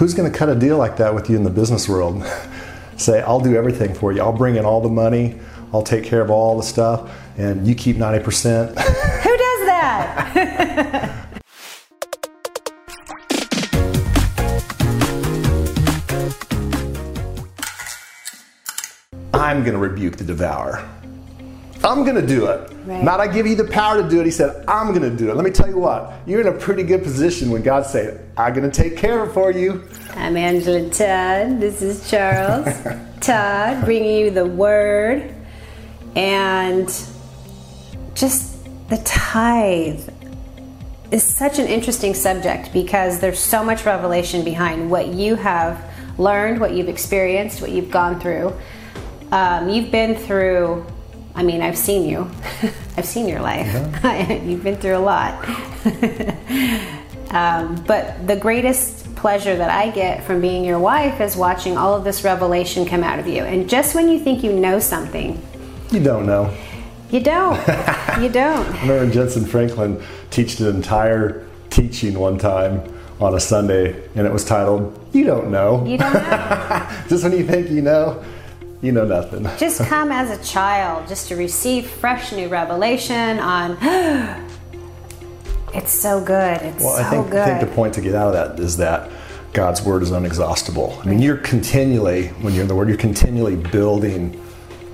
who's going to cut a deal like that with you in the business world? Say, I'll do everything for you. I'll bring in all the money. I'll take care of all the stuff, and you keep 90%. Who does that? I'm going to rebuke the devourer. I'm going to do it. Right. Not I give you the power to do it. He said, I'm going to do it. Let me tell you what, you're in a pretty good position when God said, I'm going to take care of it for you. I'm Angela Todd. This is Charles Todd bringing you the word and just the tithe is such an interesting subject because there's so much revelation behind what you have learned, what you've experienced, what you've gone through. Um, you've been through, I mean, I've seen you, I've seen your life. you've been through a lot. um, but the greatest pleasure that I get from being your wife is watching all of this revelation come out of you. And just when you think you know something, You don't know. you don't. you don't. I remember Jentezen Franklin teached an entire teaching one time on a Sunday, and it was titled, You Don't Know. You don't know. Just when you think you know, you know nothing. just come as a child just to receive fresh new revelation on it's so good it's Well, so I think, good I think the point to get out of that is that God's word is unexhaustible. I mean, you're continually, when you're in the word, you're continually building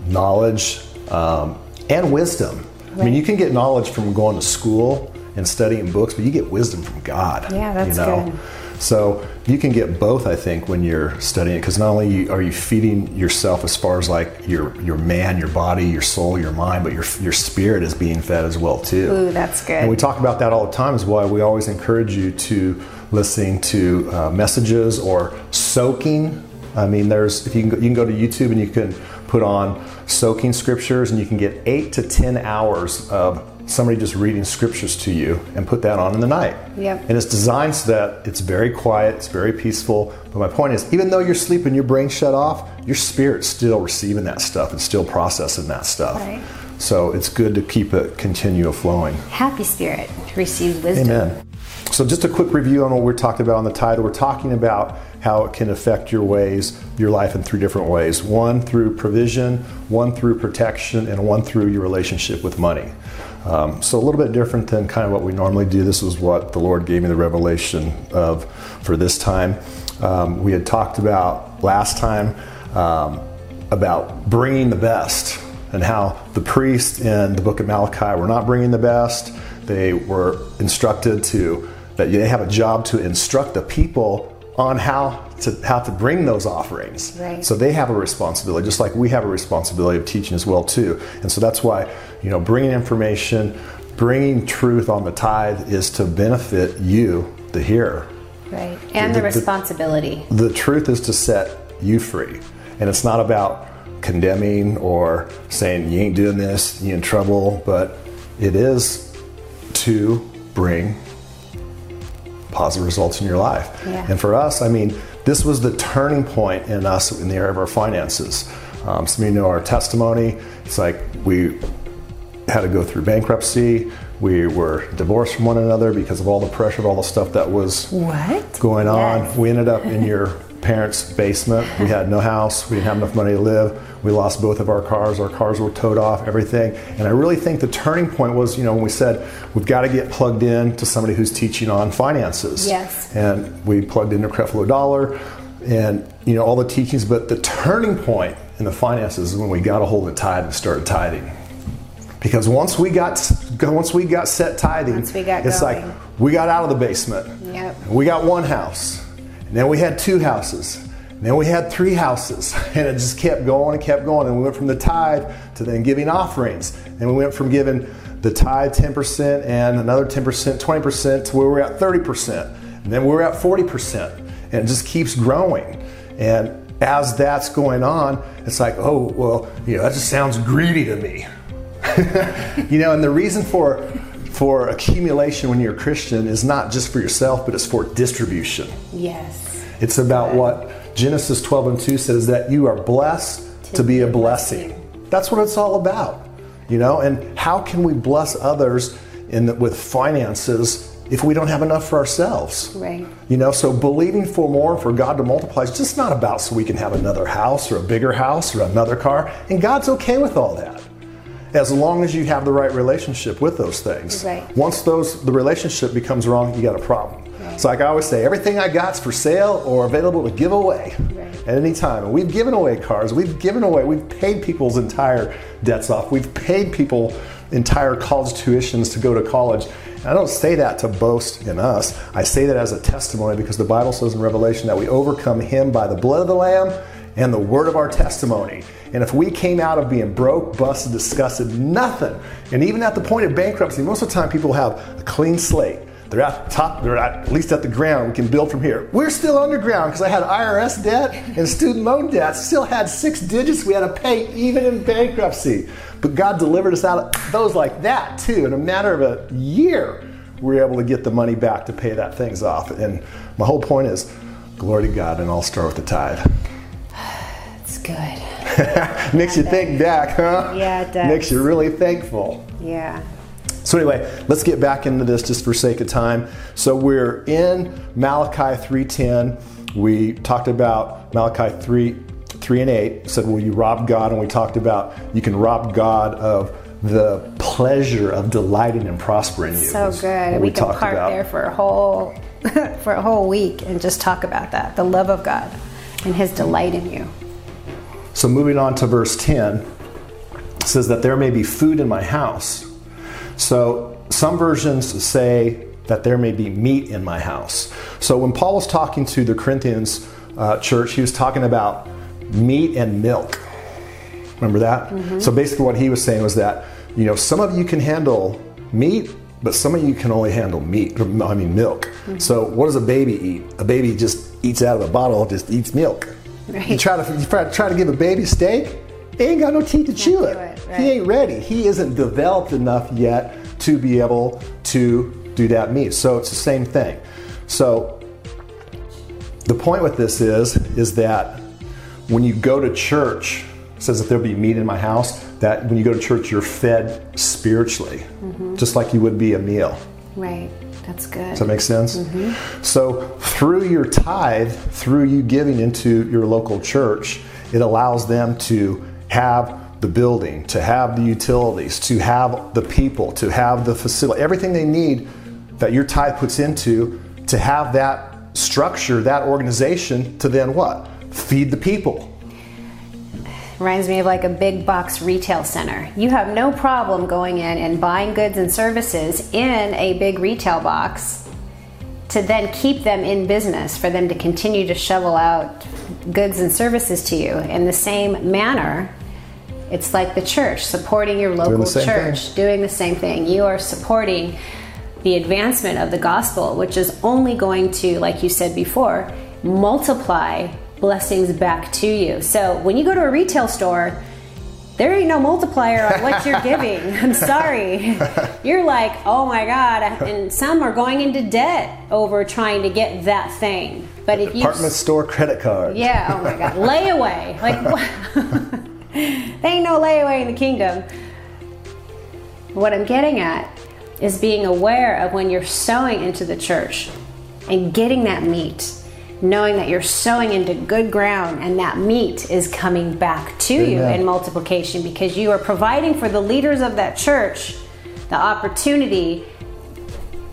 knowledge um, and wisdom. I mean, you can get knowledge from going to school and studying books, but you get wisdom from God. Yeah, that's you know? good. So you can get both, I think, when you're studying, it, because not only are you feeding yourself as far as like your your man, your body, your soul, your mind, but your your spirit is being fed as well too. Ooh, that's good. And we talk about that all the time. Is why we always encourage you to listening to uh, messages or soaking. I mean, there's if you can go, you can go to YouTube and you can put on soaking scriptures, and you can get eight to ten hours of somebody just reading scriptures to you and put that on in the night. Yep. And it's designed so that it's very quiet, it's very peaceful. But my point is, even though you're sleeping, your brain shut off, your spirit's still receiving that stuff and still processing that stuff. Right. So it's good to keep it continual flowing. happy spirit receive wisdom Amen. So, just a quick review on what we're talking about on the tithe. We're talking about how it can affect your ways, your life in three different ways one through provision, one through protection, and one through your relationship with money. Um, so, a little bit different than kind of what we normally do. This was what the Lord gave me the revelation of for this time. Um, we had talked about last time um, about bringing the best and how the priests in the book of Malachi were not bringing the best. They were instructed to that they have a job to instruct the people on how to how to bring those offerings. Right. So they have a responsibility, just like we have a responsibility of teaching as well too. And so that's why you know bringing information, bringing truth on the tithe is to benefit you, the hearer. right and the, The- the- responsibility The truth is to set you free, and it's not about condemning or saying you ain't doing this, you in trouble, but it is to bring positive results in your life. Yeah. And for us, I mean, this was the turning point in us in the area of our finances. Um, some of you know our testimony. It's like we had to go through bankruptcy. We were divorced from one another because of all the pressure of all the stuff that was what going on. Yes. We ended up in your parents' basement. We had no house. We didn't have enough money to live. We lost both of our cars. Our cars were towed off, everything. And I really think the turning point was, you know, when we said we've got to get plugged in to somebody who's teaching on finances. Yes. And we plugged into Creflo Dollar and, you know, all the teachings. But the turning point in the finances is when we got a hold of tithe and started tithing. Because once we got once we got set tithing, got it's going. like we got out of the basement. Yep. We got one house, and then we had two houses, and then we had three houses, and it just kept going and kept going. And we went from the tithe to then giving offerings, and we went from giving the tithe 10% and another 10%, 20% to where we're at 30%, and then we're at 40%, and it just keeps growing. And as that's going on, it's like, oh, well, you know, that just sounds greedy to me. you know, and the reason for for accumulation when you're a Christian is not just for yourself, but it's for distribution. yes It's about what Genesis 12 and 2 says that you are blessed to be a blessing. That's what it's all about. You know, and how can we bless others in the, with finances if we don't have enough for ourselves. Right. You know, so believing for more for God to multiply is just not about so we can have another house or a bigger house or another car. And God's okay with all that. As long as you have the right relationship with those things. Right. Once those the relationship becomes wrong, you got a problem. So like I always say, everything I got's for sale or available to give away Right. at any time. And we've given away cars, we've given away, we've paid people's entire debts off, we've paid people entire college tuitions to go to college. And I don't say that to boast in us. I say that as a testimony because the Bible says in Revelation that we overcome him by the blood of the Lamb and the word of our testimony. And if we came out of being broke, busted, disgusted, nothing, and even at the point of bankruptcy, most of the time people have a clean slate. They're at the top, they're at, least at the ground. We can build from here. We're still underground because I had IRS debt and student loan debt. Still had six digits we had to pay even in bankruptcy. But God delivered us out of those like that too. In a matter of a year, we were able to get the money back to pay that things off. And my whole point is glory to God, and I'll start with the tithe. Good. Makes you think back, huh? Yeah, it does. Makes you really thankful. Yeah. So anyway, let's get back into this just for sake of time. So we're in Malachi 3:10. We talked about Malachi 3 3 and 8 said will you rob God and we talked about you can rob God of the pleasure of delighting and prospering you. So good. what We, can park about. there for a whole for a whole week and just talk about that. The love of God and his delight in you. So moving on to verse 10 it says that there may be food in my house. So some versions say that there may be meat in my house. So when Paul was talking to the Corinthians uh, church, he was talking about meat and milk. Remember that? So basically, what he was saying was that you know some of you can handle meat, but some of you can only handle meat. I mean milk. So what does a baby eat? A baby just eats out of a bottle, just eats milk. You Right. try to you try, try to give a baby steak, he ain't got no teeth to chew it. it, right. He ain't ready. He isn't developed enough yet to be able to do that meat. So it's the same thing. So the point with this is is that when you go to church, it says that there'll be meat in my house. That when you go to church, you're fed spiritually, mm-hmm. just like you would be a meal. Right. That's good. Does that make sense? Mm-hmm. So, through your tithe, through you giving into your local church, it allows them to have the building, to have the utilities, to have the people, to have the facility, everything they need that your tithe puts into to have that structure, that organization to then what? Feed the people. Reminds me of like a big box retail center. You have no problem going in and buying goods and services in a big retail box to then keep them in business for them to continue to shovel out goods and services to you. In the same manner, it's like the church supporting your local same church, doing the same thing. You are supporting the advancement of the gospel, which is only going to, like you said before, multiply blessings back to you. So when you go to a retail store, there ain't no multiplier on what you're giving. I'm sorry. You're like, oh my God. And some are going into debt over trying to get that thing. But if you. Department store credit card. Yeah, oh my God. Layaway. Like, they ain't no layaway in the kingdom. What I'm getting at is being aware of when you're sowing into the church and getting that meat, knowing that you're sowing into good ground and that meat is coming back to you in multiplication because you are providing for the leaders of that church the opportunity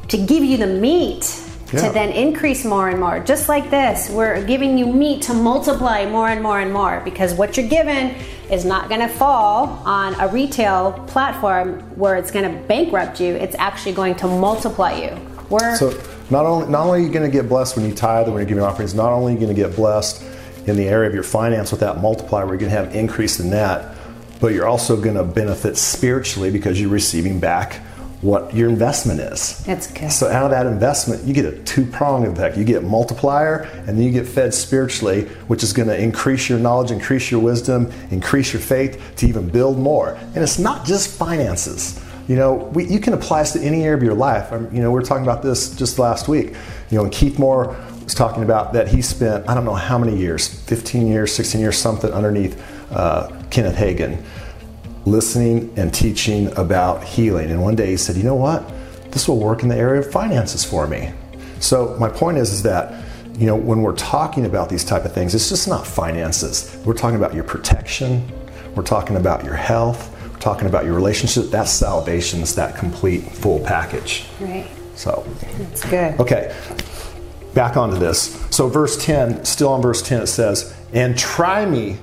to give you the meat Yeah. to then increase more and more. Just like this, we're giving you meat to multiply more and more and more because what you're given is not going to fall on a retail platform where it's going to bankrupt you. It's actually going to multiply you. We're So not only not only are you going to get blessed when you tithe and when you're giving offerings, not only are you going to get blessed in the area of your finance with that multiplier, where you're going to have increase in that, but you're also going to benefit spiritually because you're receiving back what your investment is. That's good. So out of that investment, you get a two-pronged effect. You get multiplier, and then you get fed spiritually, which is going to increase your knowledge, increase your wisdom, increase your faith to even build more. And it's not just finances. You know, we, you can apply this to any area of your life. Um, you know, we were talking about this just last week. You know, and Keith Moore was talking about that he spent I don't know how many years, 15 years, 16 years, something underneath uh, Kenneth Hagin listening and teaching about healing. And one day he said, You know what? this will work in the area of finances for me. So my point is, is that you know when we're talking about these type of things, it's just not finances. We're talking about your protection. We're talking about your health. Talking about your relationship. That's salvation's that complete full package. Right. So That's good. okay, back onto this. So verse ten, still on verse ten, it says, "And try me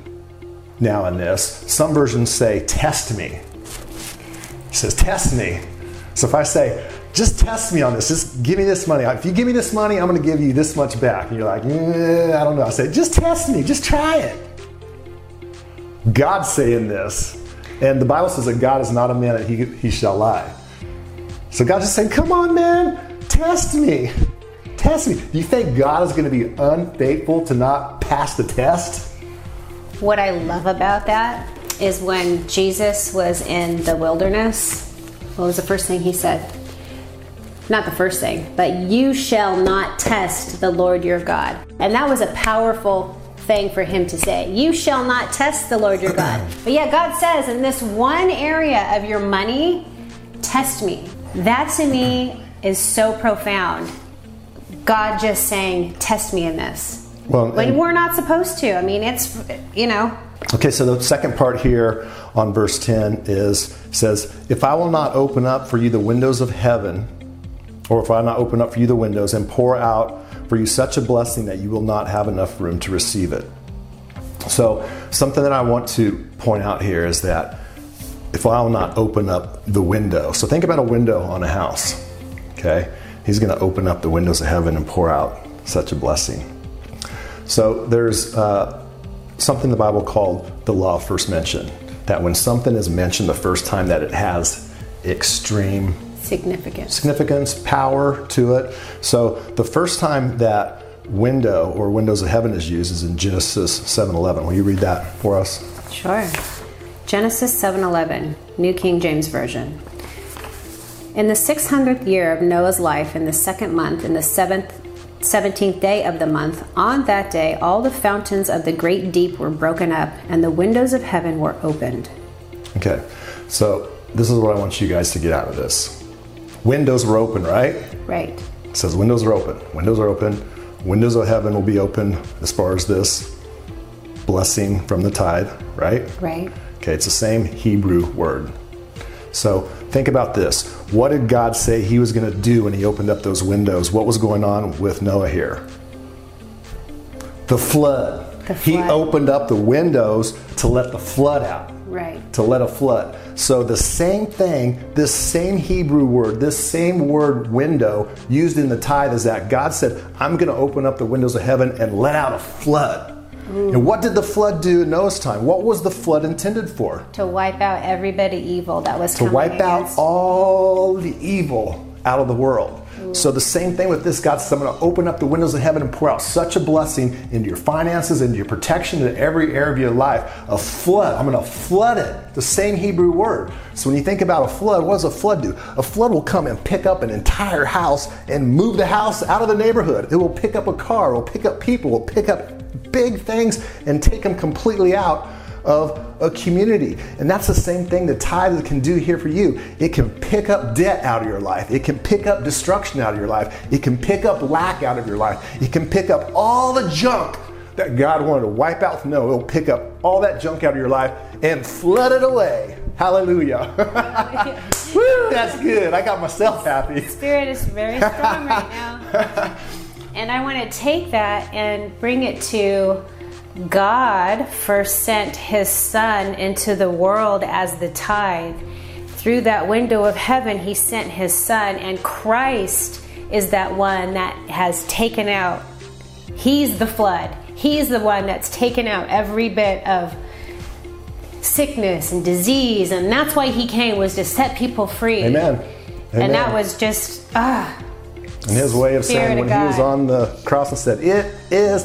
now in this." Some versions say, "Test me." He says, "Test me." So if I say, just test me on this. Just give me this money. If you give me this money, I'm going to give you this much back. And you're like, eh, I don't know. I say, just test me. Just try it. God's saying this. And the Bible says that God is not a man that he, he shall lie. So God's just saying, come on, man. Test me. Test me. Do you think God is going to be unfaithful to not pass the test? What I love about that is when Jesus was in the wilderness, what was the first thing he said? Not the first thing, but you shall not test the Lord your God. And that was a powerful thing for him to say. You shall not test the Lord your God. But yet God says in this one area of your money, test me. That to me is so profound. God just saying, test me in this. Well, we're not supposed to. I mean, it's, you know, Okay, so the second part here on verse 10 is says, If I will not open up for you the windows of heaven, or if I not open up for you the windows and pour out for you such a blessing that you will not have enough room to receive it. So, something that I want to point out here is that if I will not open up the window, so think about a window on a house, okay? He's going to open up the windows of heaven and pour out such a blessing. So, there's uh, something the Bible called the law of first mention. That when something is mentioned the first time, that it has extreme significance. significance, power to it. So the first time that window or windows of heaven is used is in Genesis 7:11. Will you read that for us? Sure. Genesis 7:11, New King James Version. In the 600th year of Noah's life, in the second month, in the seventh 17th day of the month, on that day all the fountains of the great deep were broken up, and the windows of heaven were opened. Okay. So this is what I want you guys to get out of this. Windows were open, right? Right. It says windows are open. Windows are open. Windows of heaven will be open as far as this blessing from the tithe, right? Right. Okay, it's the same Hebrew word. So think about this. What did God say He was going to do when He opened up those windows? What was going on with Noah here? The flood. The flood. He opened up the windows to let the flood out Right. to let a flood. So the same thing, this same Hebrew word, this same word window used in the tithe is that God said, I'm going to open up the windows of heaven and let out a flood. And what did the flood do in Noah's time? What was the flood intended for? To wipe out everybody evil that was To wipe out all the evil out of the world. So the same thing with this, God says, I'm going to open up the windows of heaven and pour out such a blessing into your finances, into your protection, into every area of your life. A flood. I'm going to flood it. The same Hebrew word. So when you think about a flood, what does a flood do? A flood will come and pick up an entire house and move the house out of the neighborhood. It will pick up a car, it will pick up people, it will pick up big things and take them completely out of a community. And that's the same thing the tithe can do here for you. It can pick up debt out of your life. It can pick up destruction out of your life. It can pick up lack out of your life. It can pick up all the junk that God wanted to wipe out. No, it'll pick up all that junk out of your life and flood it away. Hallelujah. Woo, that's good. I got myself happy. Spirit is very strong right now. And I want to take that and bring it to God first sent his son into the world as the tithe. Through that window of heaven, he sent his son, and Christ is that one that has taken out, he's the flood. He's the one that's taken out every bit of sickness and disease, and that's why he came was to set people free. Amen. And that was just ah, And his way of Spirit saying of when he was on the cross and said, It is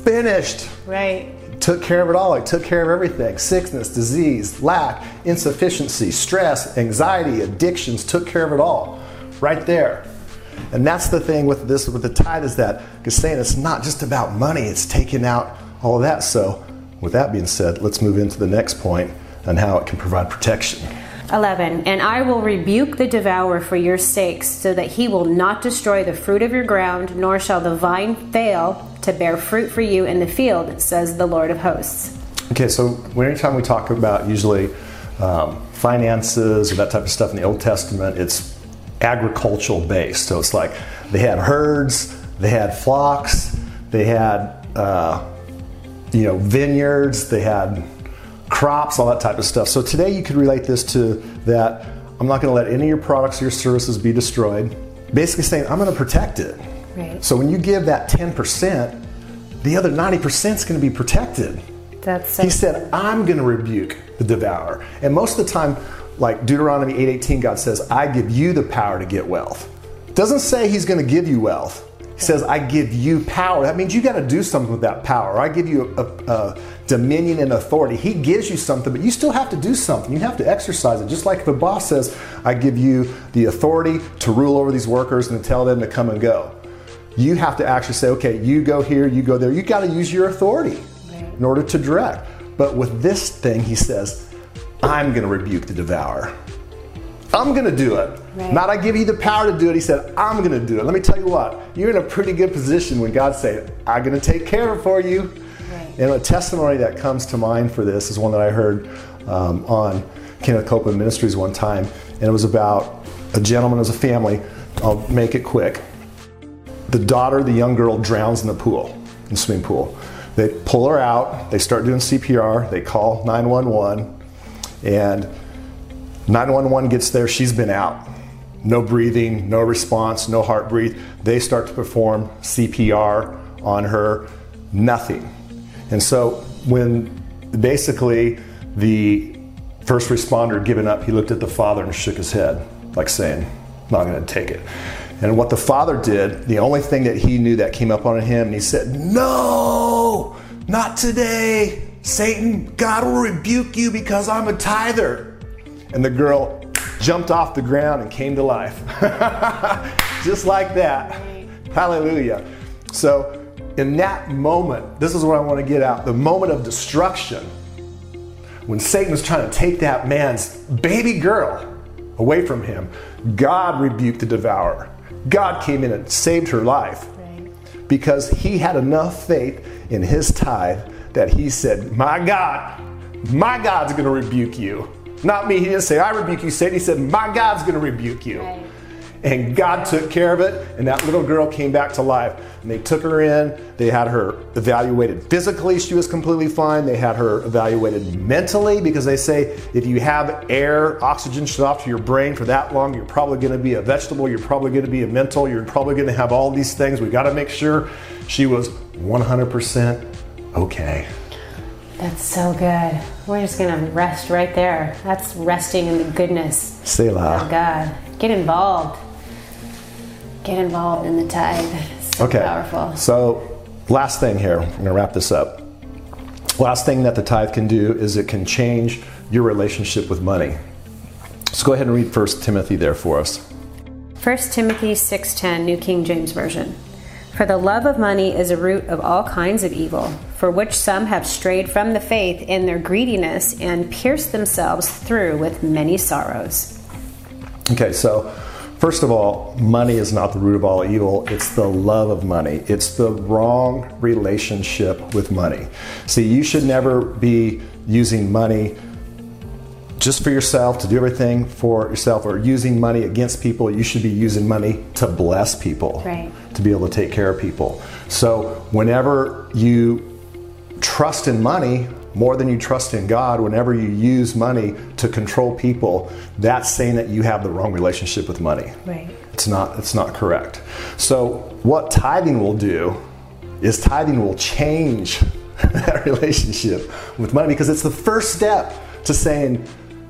finished. right. Took care of it all. He took care of everything sickness, disease, lack, insufficiency, stress, anxiety, addictions. Took care of it all right there. And that's the thing with this, with the tithe, is that because saying it's not just about money, it's taking out all of that. So, with that being said, let's move into the next point on how it can provide protection. 11 And I will rebuke the devourer for your sakes, so that he will not destroy the fruit of your ground, nor shall the vine fail to bear fruit for you in the field, says the Lord of hosts. Okay, so anytime we talk about usually um, finances or that type of stuff in the Old Testament, it's agricultural based. So it's like they had herds, they had flocks, they had uh, you know vineyards, they had crops, all that type of stuff. So today you could relate this to that. I'm not going to let any of your products or your services be destroyed. Basically saying I'm going to protect it. Right. So when you give that 10%, the other 90% is going to be protected. That's so He said, I'm going to rebuke the devourer. And most of the time, like Deuteronomy 8:18, God says, I give you the power to get wealth. Doesn't say he's going to give you wealth. He says, I give you power. That means you got to do something with that power. I give you a, a, a dominion and authority. He gives you something, but you still have to do something. You have to exercise it. Just like if a boss says, I give you the authority to rule over these workers and to tell them to come and go. You have to actually say, okay, you go here, you go there. You got to use your authority in order to direct. But with this thing, he says, I'm going to rebuke the devourer. I'm going to do it. Right. Not I give you the power to do it. He said, I'm going to do it. Let me tell you what, you're in a pretty good position when God said, I'm going to take care of for you. Right. And a testimony that comes to mind for this is one that I heard um, on Kenneth Copeland Ministries one time. And it was about a gentleman as a family. I'll make it quick. The daughter, the young girl, drowns in the pool, in the swimming pool. They pull her out, they start doing CPR, they call 911, and 911 gets there, she's been out. No breathing, no response, no heart breathe. They start to perform CPR on her, nothing. And so when basically the first responder had given up, he looked at the father and shook his head, like saying, not going to take it. And what the father did, the only thing that he knew that came up on him, and he said, No, not today. Satan, God will rebuke you because I'm a tither. And the girl jumped off the ground and came to life. Just like that. Hallelujah. So, in that moment, this is what I want to get out the moment of destruction, when Satan was trying to take that man's baby girl away from him, God rebuked the devourer. God came in and saved her life Right. because he had enough faith in his tithe that he said, My God, my God's going to rebuke you. Not me. He didn't say, I rebuke you, Satan. He said, My God's going to rebuke you. Right. And God took care of it, and that little girl came back to life. And they took her in, they had her evaluated physically, she was completely fine. They had her evaluated mentally because they say if you have air, oxygen shut off to your brain for that long, you're probably going to be a vegetable, you're probably going to be a mental, you're probably going to have all these things. We got to make sure she was 100% okay. That's so good. We're just going to rest right there. That's resting in the goodness Selah. of God. Get involved. Get involved in the tithe. So Okay. powerful. So, last thing here, I'm going to wrap this up. Last thing that the tithe can do is it can change your relationship with money. So, go ahead and read 1 Timothy there for us. 1 Timothy 6:10 New King James Version. For the love of money is a root of all kinds of evil, for which some have strayed from the faith in their greediness and pierced themselves through with many sorrows. Okay, so first of all, money is not the root of all evil. It's the love of money. It's the wrong relationship with money. See, you should never be using money just for yourself to do everything for yourself or using money against people. You should be using money to bless people, Right. to be able to take care of people. So, whenever you trust in money more than you trust in God, whenever you use money to control people, that's saying that you have the wrong relationship with money. Right. It's not it's not correct. So what tithing will do is tithing will change that relationship with money because it's the first step to saying,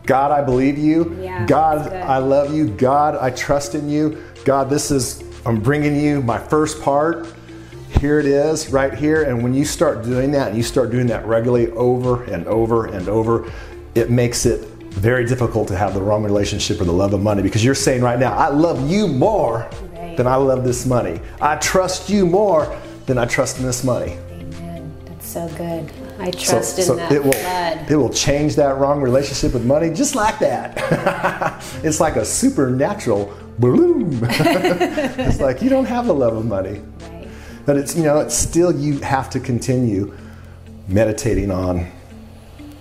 God, I believe you. Yeah, God. I love you. God, I trust in you. God, this is I'm bringing you my first part here it is right here and when you start doing that and you start doing that regularly over and over and over it makes it very difficult to have the wrong relationship or the love of money because you're saying right now i love you more Right. than i love this money i trust you more than i trust in this money Amen. That's So good. I trust in that it will blood. it will change that wrong relationship with money just like that. it's like a supernatural bloom. it's like you don't have a love of money. But it's you know, it's still you have to continue meditating on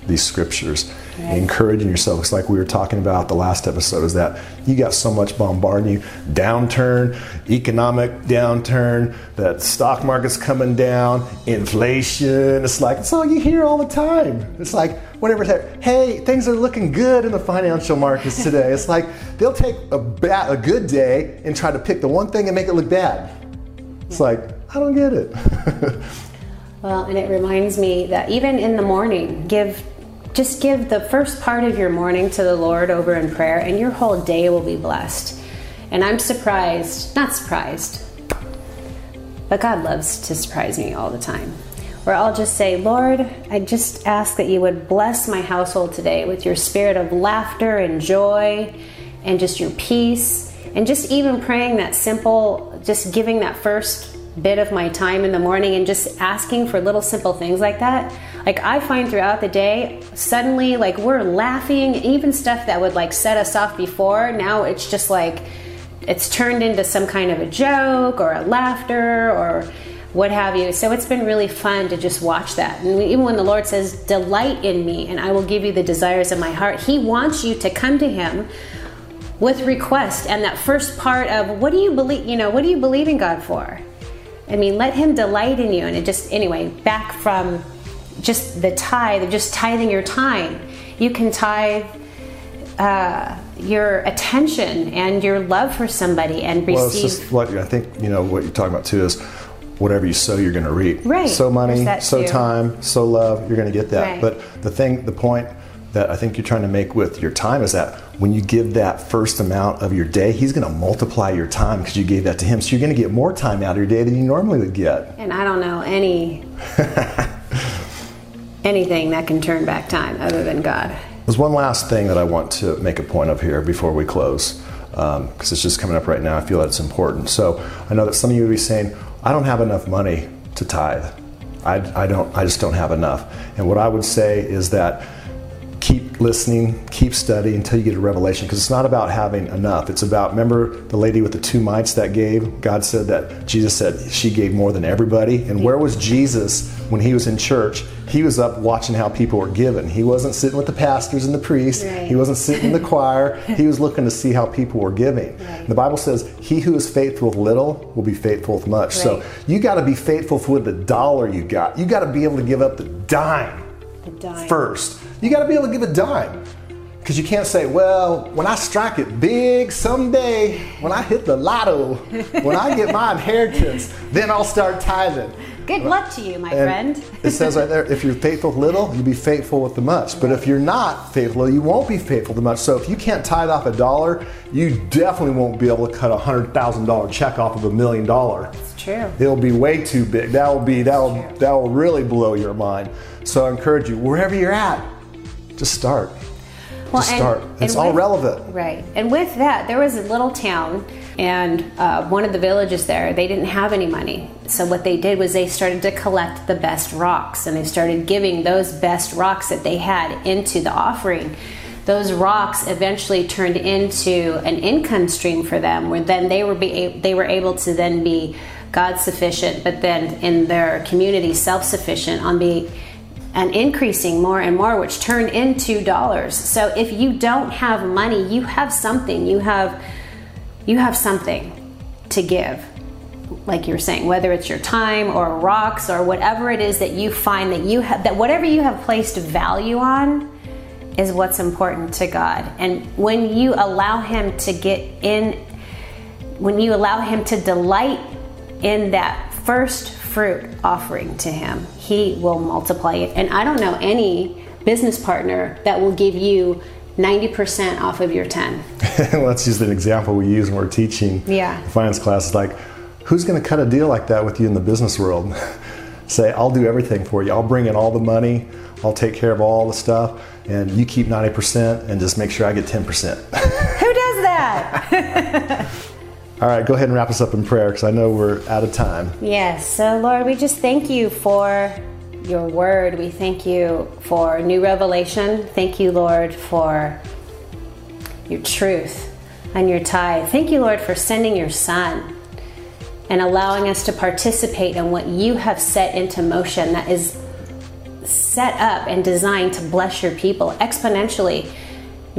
these scriptures, Right. encouraging yourself. It's like we were talking about the last episode is that you got so much bombarding you. Downturn, economic downturn, that stock market's coming down, inflation. It's like it's all you hear all the time. It's like whatever hey, things are looking good in the financial markets today. it's like they'll take a bad, a good day and try to pick the one thing and make it look bad. It's like, I don't get it. Well, and it reminds me that even in the morning, give just give the first part of your morning to the Lord over in prayer, and your whole day will be blessed. And I'm surprised, not surprised, but God loves to surprise me all the time. Where I'll just say, Lord, I just ask that you would bless my household today with your spirit of laughter and joy and just your peace. And just even praying that simple, just giving that first bit of my time in the morning and just asking for little simple things like that. Like I find throughout the day, suddenly like we're laughing, even stuff that would like set us off before, now it's just like it's turned into some kind of a joke or a laughter or what have you. So it's been really fun to just watch that. And even when the Lord says, Delight in me, and I will give you the desires of my heart, He wants you to come to Him with request. And that first part of what do you believe, you know, what do you believe in God for? I mean, let Him delight in you. And it just, anyway, back from just the tithe, of just tithing your time. You can tithe uh, your attention and your love for somebody and receive. Well, it's just what I think you know what you're talking about too is whatever you sow, you're going to reap. Right. So money, There's that sow too. time, so love. You're going to get that. Right. But the thing, the point that I think you're trying to make with your time is that when you give that first amount of your day, He's going to multiply your time because you gave that to Him. So you're going to get more time out of your day than you normally would get. and I don't know any anything that can turn back time other than God. There's one last thing that I want to make a point of here before we close, um, because it's just coming up right now. I feel that it's important. So I know that some of you will be saying, "I don't have enough money to tithe. I, I don't. I just don't have enough." And what I would say is that keep listening, keep studying until you get a revelation, because it's not about having enough. It's about remember the lady with the two mites that gave. God said that Jesus said she gave more than everybody. And where was Jesus when he was in church? He was up watching how people were giving. He wasn't sitting with the pastors and the priests. Right. He wasn't sitting in the choir. He was looking to see how people were giving. Right. The Bible says, "He who is faithful with little will be faithful with much." So you got to be faithful with the dollar you got. You got to be able to give up the dime The dime. first. You got to be able to give a dime. Because you can't say, well, when I strike it big someday, when I hit the lotto, when I get my inheritance, then I'll start tithing. Good luck to you, my And friend. it says right there, if you're faithful with little, you'll be faithful with the much. But if you're not faithful, you won't be faithful with the much. So if you can't tithe off a dollar, you definitely won't be able to cut a hundred thousand dollar check off of a million dollar. It's true. It'll be way too big. That will be that will that will really blow your mind. So I encourage you, wherever you're at, just start. Well, just and- start. and It's all relevant. Right. And with that, there was a little town, and uh, one of the villages there, they didn't have any money. So what they did was they started to collect the best rocks, and they started giving those best rocks that they had into the offering. Those rocks eventually turned into an income stream for them, where then they were be they were able to then be God sufficient, but then in their community self sufficient on be and increasing more and more, which turned into dollars. So if you don't have money, you have something. You have you have something to give. Like you're saying, whether it's your time or rocks or whatever it is that you find that you have that whatever you have placed value on is what's important to God. And when you allow him to get in when you allow him to delight in that first fruit offering to him, he will multiply it. And I don't know any business partner that will give you 90% off of your 10. Let's use an example we use when we're teaching Yeah. finance classes. Like, who's going to cut a deal like that with you in the business world? Say, I'll do everything for you. I'll bring in all the money. I'll take care of all the stuff, and you keep 90% and just make sure I get 10%. Who does that? All right, go ahead and wrap us up in prayer because I know we're out of time. yes. So, Lord, we just thank you for your word. We thank you for new revelation. Thank you, Lord, for your truth and your tithe. Thank you, Lord, for sending your son and allowing us to participate in what you have set into motion that is set up and designed to bless your people exponentially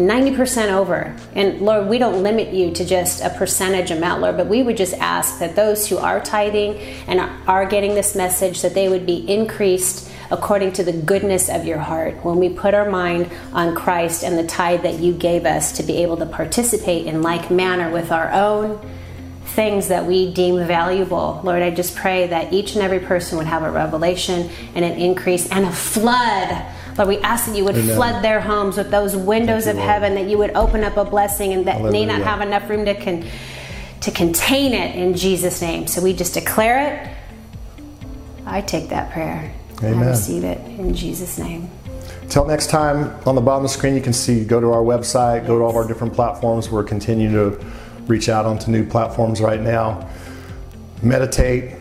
90% over. And Lord, we don't limit you to just a percentage amount, Lord, but we would just ask that those who are tithing and are getting this message, that they would be increased according to the goodness of your heart. When we put our mind on Christ and the tithe that you gave us to be able to participate in like manner with our own things that we deem valuable. Lord, I just pray that each and every person would have a revelation and an increase and a flood. Lord, we ask that you would Amen. flood their homes with those windows you, of Lord. heaven, that you would open up a blessing and that may not have enough room to con- to contain it in Jesus' name. So we just declare it. I take that prayer. I Amen. receive it in Jesus' name. Till next time, on the bottom of the screen, you can see go to our website, go to all of our different platforms. We're continuing to reach out onto new platforms right now. Meditate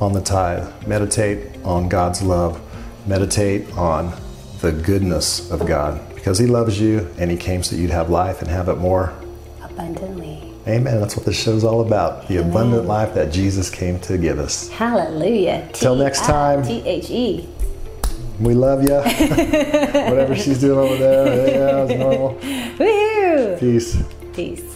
on the tithe, meditate on God's love, meditate on the goodness of God because He loves you and He came so you'd have life and have it more. Abundantly. Amen. That's what this show's all about the abundant life that Jesus came to give us. Hallelujah. Till next time. T H E. We love you. Whatever she's doing over there, yeah, it's normal. Woohoo! Peace. Peace.